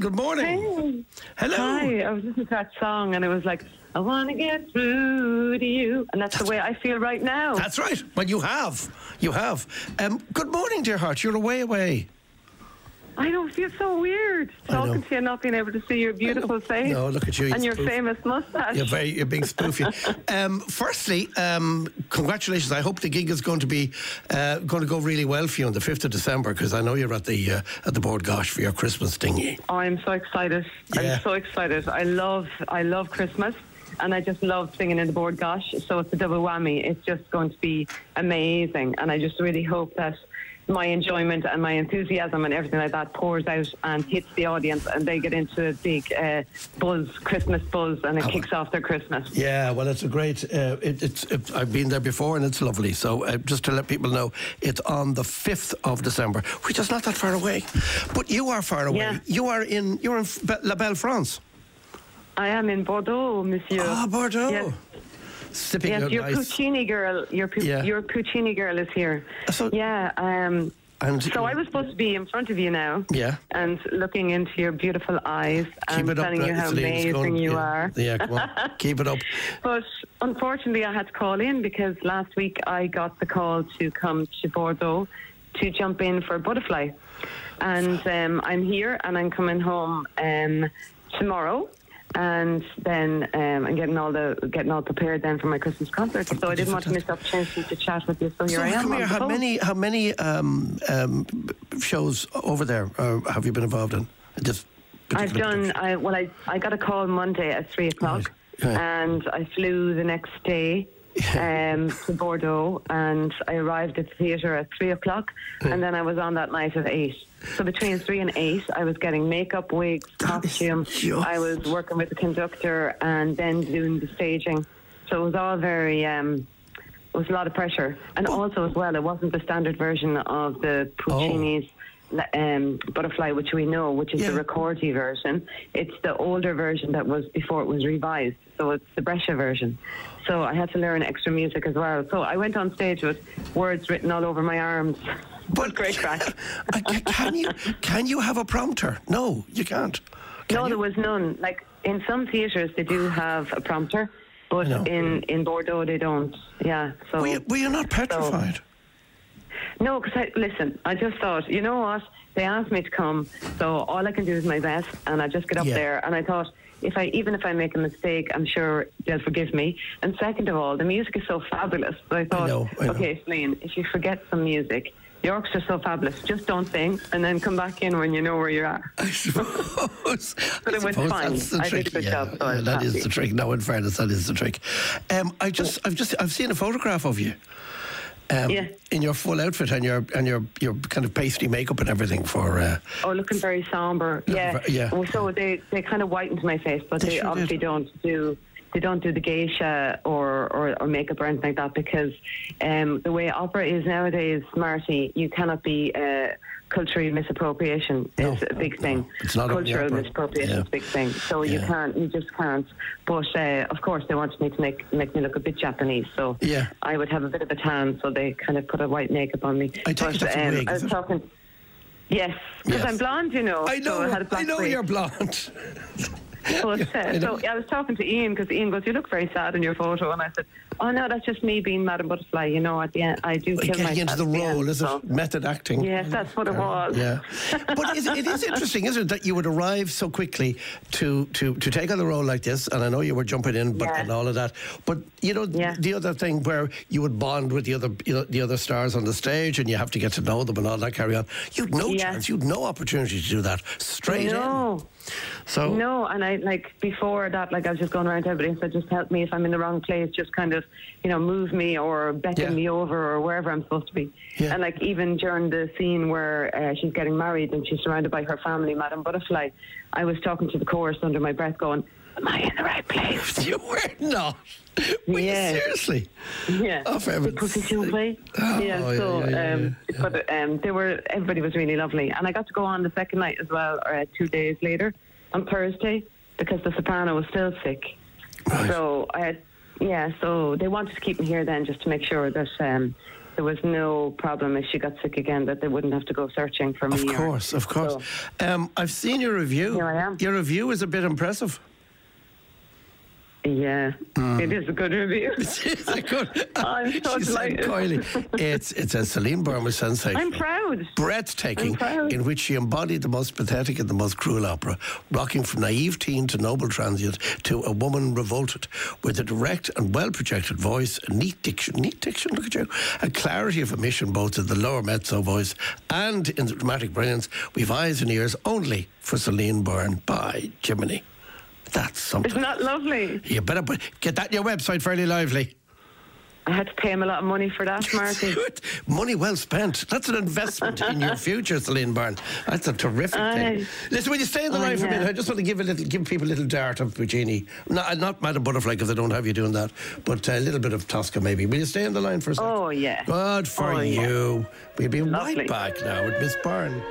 Good morning. Hey. Hello. Hi, I was listening to that song and it was like, I want to get through to you. And that's, the way I feel right now. That's right. Well, you have. You have. Um, good morning, dear heart. You're away, away. I don't feel so weird talking to you and not being able to see your beautiful face. No, look at you, you And your spoof. famous mustache. You're very, you're being spoofy. um, firstly, um, congratulations. I hope the gig is going to be uh, going to go really well for you on the fifth of December because I know you're at the uh, at the Bord Gáis for your Christmas thingy. Oh, I'm so excited. Yeah. I'm so excited. I love I love Christmas and I just love singing in the Bord Gáis. So it's a double whammy. It's just going to be amazing. And I just really hope that my enjoyment and my enthusiasm and everything like that pours out and hits the audience and they get into a big uh, buzz, Christmas buzz, and it kicks off their Christmas. Yeah, well, it's a great. Uh, it, it's. It, I've been there before, and it's lovely. So, uh, just to let people know, it's on the fifth of December, which is not that far away. But you are far away. Yeah. You are in. You're in La Belle France. I am in Bordeaux, monsieur. Ah, Bordeaux. Yes. Sipping Yes, your nice. Puccini girl, your pu- Yeah. your Puccini girl is here. So- yeah, um, And so I was supposed to be in front of you now. Yeah. And looking into your beautiful eyes and it up, telling you how amazing going- you yeah, are. Yeah, come on, keep it up. But unfortunately, I had to call in because last week I got the call to come to Bordeaux to jump in for Butterfly. And um, I'm here and I'm coming home um, tomorrow. And then um, I'm getting all the getting all prepared then for my Christmas concert. So I didn't want to miss the opportunity to chat with you. So here so I am. come here. How phone. many? How many um, um, shows over there uh, have you been involved in? This I've done. I well, I I got a call Monday at three o'clock, Right, right. and I flew the next day um, to Bordeaux, and I arrived at the theatre at three o'clock, and then I was on that night at eight. So between three and eight, I was getting makeup, wigs, costume. I was working with the conductor, and then doing the staging. So it was all very. Um, it was a lot of pressure, and also as well, it wasn't the standard version of the Puccini's um, Butterfly, which we know, which is Yeah. the Ricordi version. It's the older version that was before it was revised, so it's the Brescia version. So I had to learn extra music as well. So I went on stage with words written all over my arms. But great crack. Can you can you have a prompter? No, you can't. Can no, you? there was none. Like in some theatres, they do have a prompter, but in in Bordeaux they don't. Yeah. So Were you, were you not petrified? No, because I listen. I just thought, you know what? They asked me to come, so all I can do is my best, and I just get up Yeah. there. And I thought, if I even if I make a mistake, I'm sure they'll forgive me. And second of all, the music is so fabulous. So I thought, know, I know. okay, Celine, if you forget some music, Yorks are so fabulous. Just don't sing, and then come back in when you know where you're at. I suppose. But I it went fine. That's the I did trick. a good yeah, job, so I yeah, that is happy. the trick. No, in fairness, that is the trick. Um, I just, I've just, I've seen a photograph of you. Um, Yeah. In your full outfit and your and your your kind of pasty makeup and everything for. Uh, Oh, looking very somber. Yeah. ver- yeah. Well, So they, they kind of whitened my face, but They they, sure obviously did. don't do they don't do the geisha or, or, or makeup or anything like that because um, the way opera is nowadays, Marty, you cannot be uh, cultural misappropriation No. is a big thing. It's not cultural misappropriation Yeah. is a big thing. So you can't, you just can't. But uh, of course, they wanted me to make make me look a bit Japanese, so Yeah. I would have a bit of a tan. So they kind of put a white makeup on me. I take but, it that's a um, wig, I was talking. Yes, because Yes. I'm blonde, you know. I know. So I, had a I know you're blonde. But, uh, I so I was talking to Ian because Ian goes, "You look very sad in your photo," and I said, "Oh no, that's just me being Madam Butterfly. You know, at the end, I do Like kill getting into the at the end, role, is it? Method acting. Yes, that's what it was. Yeah, but is, it is interesting, isn't it, that you would arrive so quickly to, to, to take on a role like this? And I know you were jumping in, but Yeah. and all of that. But you know, Yeah. the other thing where you would bond with the other you know, the other stars on the stage, and you have to get to know them and all that carry on. You'd no Yeah. chance. You'd no opportunity to do that straight in. No, So no, and I like before that, like I was just going around to everybody and said, "Just help me if I'm in the wrong place. Just kind of, you know, move me or beckon Yeah. me over or wherever I'm supposed to be." Yeah. And like even during the scene where uh, she's getting married and she's surrounded by her family, Madam Butterfly, I was talking to the chorus under my breath, going, "Am I in the right place?" you were not. Were Yeah. seriously? Yeah. Oh, for heaven's Because it's your way. Oh, yeah, yeah, so yeah, yeah, um, yeah. but um, they were everybody was really lovely, and I got to go on the second night as well, uh, two days later on Thursday because the soprano was still sick. Right. So I had, yeah, so they wanted to keep me here then just to make sure that um, there was no problem if she got sick again that they wouldn't have to go searching for me. Of or- course, of course. So, Um, I've seen your review. Here I am. Your review is a bit impressive. Yeah, Hmm. it is a good review. Is it good? I'm so delighted. It's it's a Celine Byrne was sensational. I'm proud. breathtaking, I'm proud. in which she embodied the most pathetic and the most cruel opera, rocking from naive teen to noble transient to a woman revolted, with a direct and well projected voice, a neat diction, neat diction, look at you, a clarity of emission both in the lower mezzo voice and in the dramatic brilliance. We've eyes and ears only for Celine Byrne by Jiminy. That's something. Isn't that lovely? You better put, get that your website fairly lively. I had to pay him a lot of money for that, Marty. Good. Money well spent. That's an investment in your future, Celine Byrne. That's a terrific thing. Listen, will you stay in the line for a minute? I just want to give a little, give people a little dart of Puccini. Not, uh, not Madame Butterfly because I don't have you doing that, but a little bit of Tosca maybe. Will you stay in the line for a second? Oh, yeah. Good for Oh, yeah. you. We'll be Lovely. right back now with Miss Byrne.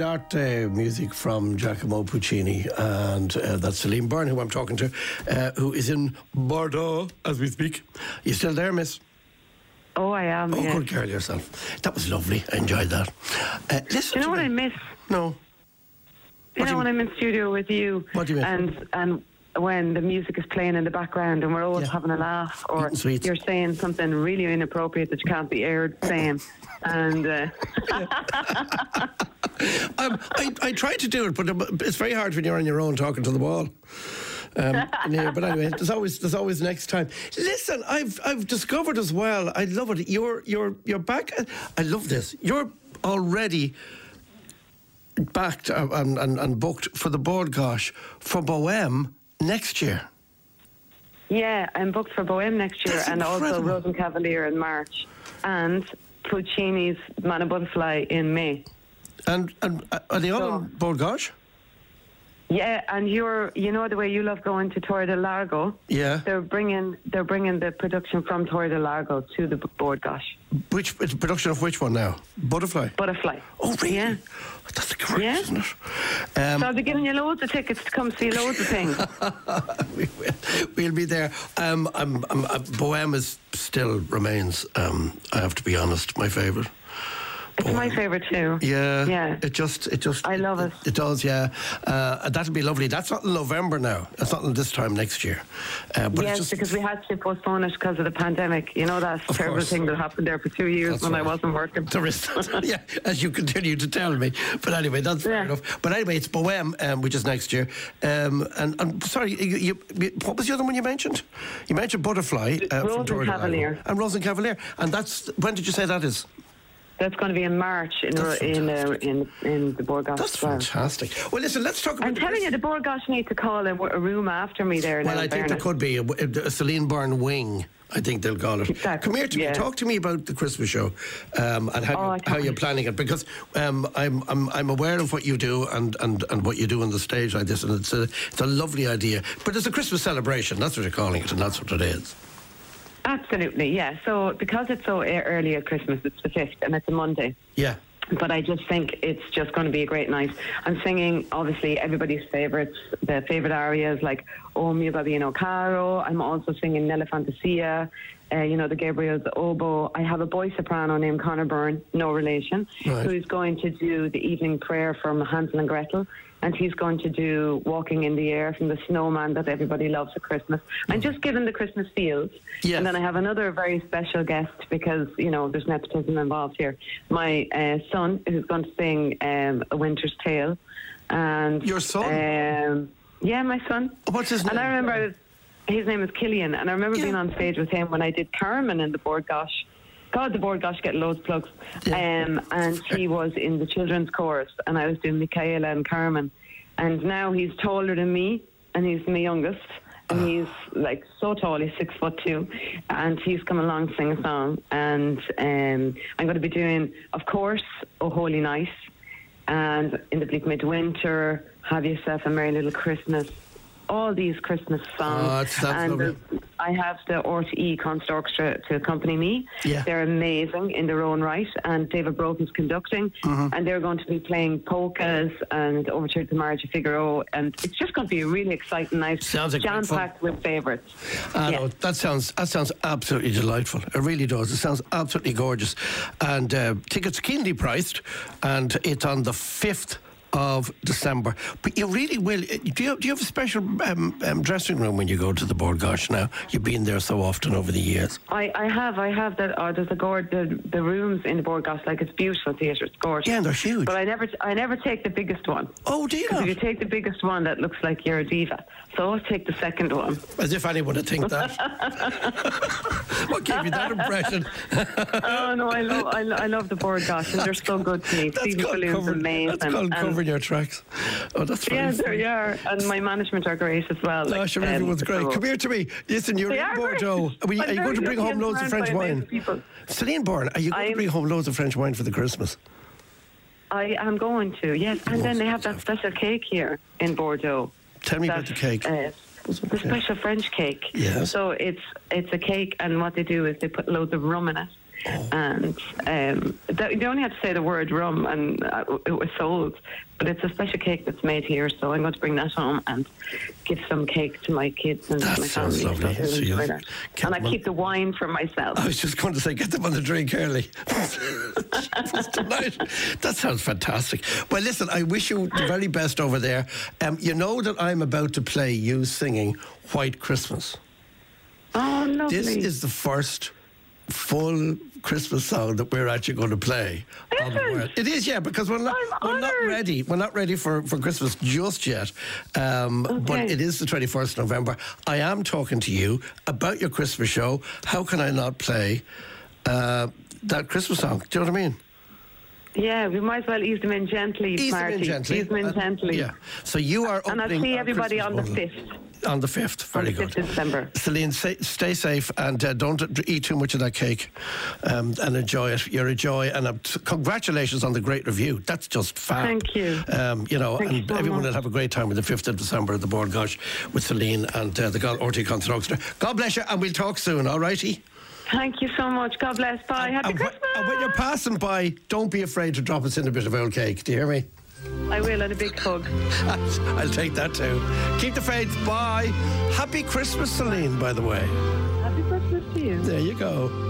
Vissi d'arte music from Giacomo Puccini, and uh, that's Celine Byrne, who I'm talking to, uh, who is in Bordeaux as we speak. You still there, Miss? Oh, I am. Oh, yeah. good girl yourself. That was lovely. I enjoyed that. Uh, listen Do you know what me. I miss? No. You What know you- when I'm in studio with you, What do you mean? and and when the music is playing in the background and we're always Yeah. having a laugh, or Eating sweets. you're saying something really inappropriate that you can't be aired saying, and uh, Um, I, I try to do it, but it's very hard when you're on your own talking to the wall. Um, yeah, but anyway, there's always there's always next time. Listen, I've I've discovered as well. I love it. You're you're you're back. I love this. You're already backed and, and, and booked for the Bord Gáis for Bohème next year. Yeah, I'm booked for Bohème next year That's and also incredible. Rosenkavalier in March and Puccini's Madama Butterfly in May. And and uh, are they all So- on Gáis? Yeah, and you're you know the way you love going to Torre del Lago. Yeah. They're bringing they're bringing the production from Torre del Lago to the Bord Gáis. Which it's production of which one now? Butterfly. Butterfly. Oh, really? Yeah. That's great, Yeah. isn't it? Um, So I'll be giving you loads of tickets to come see loads of things. we will. We'll be there. Um, I'm, I'm, uh, Bohème is still remains. Um, I have to be honest, my favourite. It's my favourite too. Yeah, Yeah. It just, it just. I love it. It does, yeah. Uh, that'll be lovely. That's not in November now. That's not in this time next year. Uh, but yes, just, because we had to postpone it because of the pandemic. You know that terrible course. thing that happened there for two years That's when I wasn't working. There is, yeah, as you continue to tell me. But anyway, that's fair enough. But anyway, it's Bohème, um, which is next year. Um, and, and sorry, you, you, what was the other one you mentioned? You mentioned Butterfly. Uh, from Rose and Torre del Cavalier. And Rose and Cavalier. And that's, when did you say that is? That's going to be in March in That's in uh, in in the Bord Gáis. That's as well. fantastic. Well, listen, let's talk about I'm telling you, the Bord Gáis need to call a, a room after me there. Well, I think there could be a, a Celine Byrne wing. I think they'll call it. That- Come here to me. Talk to me about the Christmas show um, and how, Oh, you, how you're planning it because um, I'm, I'm I'm aware of what you do and, and, and what you do on the stage like this, and it's a it's a lovely idea. But it's a Christmas celebration. That's what you're calling it, and that's what it is. Absolutely, yeah. So because it's so early at Christmas, it's the fifth, and it's a Monday. Yeah. But I just think it's just going to be a great night. I'm singing, obviously, everybody's favourites, the favourite arias like O mio babbino caro. I'm also singing Nella Fantasia, uh, you know, the Gabriel's oboe. I have a boy soprano named Connor Byrne, no relation, Right. who's going to do the evening prayer from Hansel and Gretel. And he's going to do Walking in the Air from the snowman that everybody loves at Christmas. I'm just giving the Christmas feels. Yes. And then I have another very special guest because, you know, there's nepotism involved here. My uh, son who's going to sing um, A Winter's Tale. And Your son? Um, yeah, my son. What's his name? And I remember his name is Killian, and I remember Yeah. being on stage with him when I did Carmen in the Bord Gáis. God, the Bord Gáis get loads of plugs. Um, and he was in the children's chorus, and I was doing Micaëla and Carmen. And now he's taller than me, and he's my youngest. And he's like so tall, he's six foot two, and he's come along to sing a song. And um, I'm going to be doing, of course, Oh Holy Night, and in the bleak midwinter, have yourself a merry little Christmas. All these Christmas songs, Oh, that's- that's and. I have the RTE concert orchestra to accompany me. Yeah. They're amazing in their own right, and David Brophy's conducting, Mm-hmm. and they're going to be playing polkas and Overture to Marriage of Figaro, and it's just going to be a really exciting night. Sounds like great fun. jam-packed with favourites. I Yeah. know that sounds that sounds absolutely delightful. It really does. It sounds absolutely gorgeous, and uh, tickets keenly priced, and it's on the fifth of December. But you really will. uh, Do you do you have a special um, um, dressing room when you go to the board? Gosh, now you've been there so often over the years. I, I have, I have that. Oh, there's a gourd, the the rooms in the Bord Gáis, like it's beautiful theatre. It's gorgeous. Yeah, and they're huge. But I never, I never take the biggest one. Oh, do you if you take the biggest one, that looks like you're a diva. So I'll take the second one. As if anyone would think that. what gave you that impression? oh no, I love, I, lo- I love the Bord Gáis, and they're so good to me. That's Balloon's amazing. that's called and- covering your tracks. Oh, that's Yeah, there you are, and my management are great as well. Oh, like, sure, um, everyone's great. so- Come here to me. Listen, you're in Bordeaux. Are, we, are you going to bring home loads of French wine? Celine Byrne, are you going to I'm- bring home loads of French wine for the Christmas? I am going to, yes. And then they have that special cake here in Bordeaux. Tell me about the cake. Uh, the special French cake. Yes. So it's it's a cake, and what they do is they put loads of rum in it. And um, they only have to say the word rum, and uh, it was sold. But it's a special cake that's made here, so I'm going to bring that home and give some cake to my kids and That my sounds family. lovely. So you enjoy that. get And I on- keep the wine for myself. I was just going to say, get them on the drink early. That sounds fantastic. Well, listen, I wish you the very best over there. Um, you know that I'm about to play you singing White Christmas. oh, lovely. This is the first full Christmas song that we're actually going to play. It? It is, yeah, because we're not I'm we're not ready. We're not ready for, for Christmas just yet. Um, But it is the twenty first of November. I am talking to you about your Christmas show. How can I not play uh, that Christmas song? Do you know what I mean? Yeah, we might as well ease them in gently, Ease them in gently. Ease them in Uh, gently. yeah. So you are And I'll see everybody on the 5th. On the 5th. Very on the good. 5th of December. Celine, say, stay safe and uh, don't eat too much of that cake um, and enjoy it. You're a joy. And uh, congratulations on the great review. That's just fab. Thank you. Um, you know, Thank you and so everyone much. will have a great time on the 5th of December at the Bord Gáis with Celine and uh, the God RTÉ Concert Orchestra. God bless you, and we'll talk soon, all righty? Thank you so much. God bless. Bye. Happy and, wh- Christmas. and when you're passing by, don't be afraid to drop us in a bit of old cake. Do you hear me? I will, and a big hug. I'll take that too. Keep the faith. Bye. Happy Christmas, Celine, by the way. Happy Christmas to you. There you go.